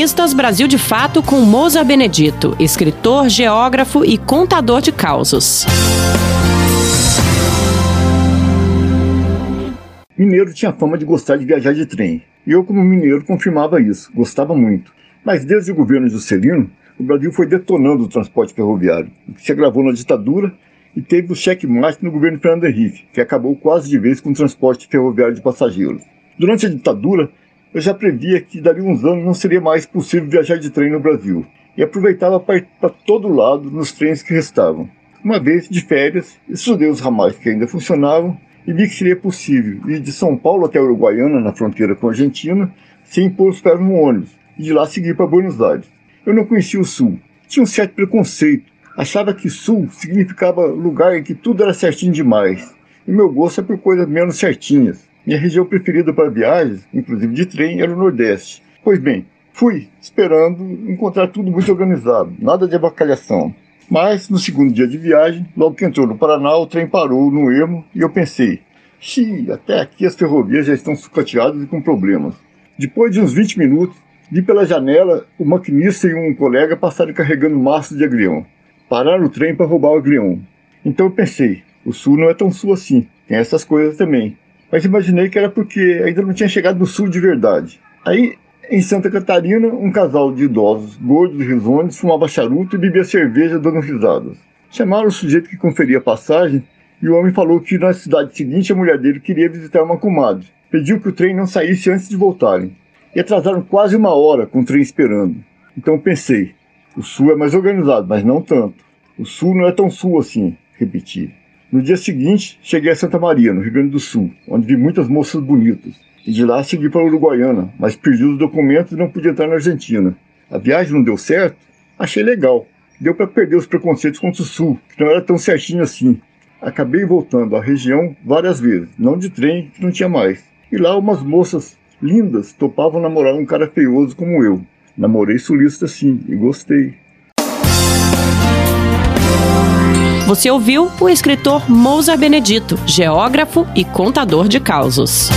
Cronistas Brasil de Fato com Moza Benedito, escritor, geógrafo e contador de causos. Mineiro tinha fama de gostar de viajar de trem. E eu, como mineiro, confirmava isso, gostava muito. Mas desde o governo Juscelino, o Brasil foi detonando o transporte ferroviário, o que se agravou na ditadura e teve o cheque-mate no governo Fernando Henrique, que acabou quase de vez com o transporte ferroviário de passageiros. Durante a ditadura, eu já previa que dali uns anos não seria mais possível viajar de trem no Brasil, e aproveitava para todo lado nos trens que restavam. Uma vez, de férias, estudei os ramais que ainda funcionavam e vi que seria possível ir de São Paulo até Uruguaiana, na fronteira com a Argentina, sem pôr os pés no ônibus, e de lá seguir para Buenos Aires. Eu não conhecia o Sul, tinha um certo preconceito, achava que Sul significava lugar em que tudo era certinho demais, e meu gosto é por coisas menos certinhas. Minha região preferida para viagens, inclusive de trem, era o Nordeste. Pois bem, fui esperando encontrar tudo muito organizado, nada de abacalhação. Mas no segundo dia de viagem, logo que entrou no Paraná, o trem parou no ermo e eu pensei: xiii, até aqui as ferrovias já estão sucateadas e com problemas. Depois de uns 20 minutos, vi pela janela o maquinista e um colega passarem carregando maços de agrião. Pararam o trem para roubar o agrião. Então eu pensei: o sul não é tão sul assim, tem essas coisas também mas imaginei que era porque ainda não tinha chegado no sul de verdade. Aí, em Santa Catarina, um casal de idosos, gordos e risonhos, fumava charuto e bebia cerveja dando risadas. Chamaram o sujeito que conferia a passagem e o homem falou que na cidade seguinte a mulher dele queria visitar uma comadre. Pediu que o trem não saísse antes de voltarem. E atrasaram quase uma hora com o trem esperando. Então pensei, o sul é mais organizado, mas não tanto. O sul não é tão sul assim, repeti. No dia seguinte, cheguei a Santa Maria, no Rio Grande do Sul, onde vi muitas moças bonitas. E de lá segui para a Uruguaiana, mas perdi os documentos e não pude entrar na Argentina. A viagem não deu certo? Achei legal. Deu para perder os preconceitos contra o Sul, que não era tão certinho assim. Acabei voltando à região várias vezes, não de trem, que não tinha mais. E lá umas moças lindas topavam namorar um cara feioso como eu. Namorei sulista sim, e gostei. Você ouviu o escritor Mousa Benedito, geógrafo e contador de causos.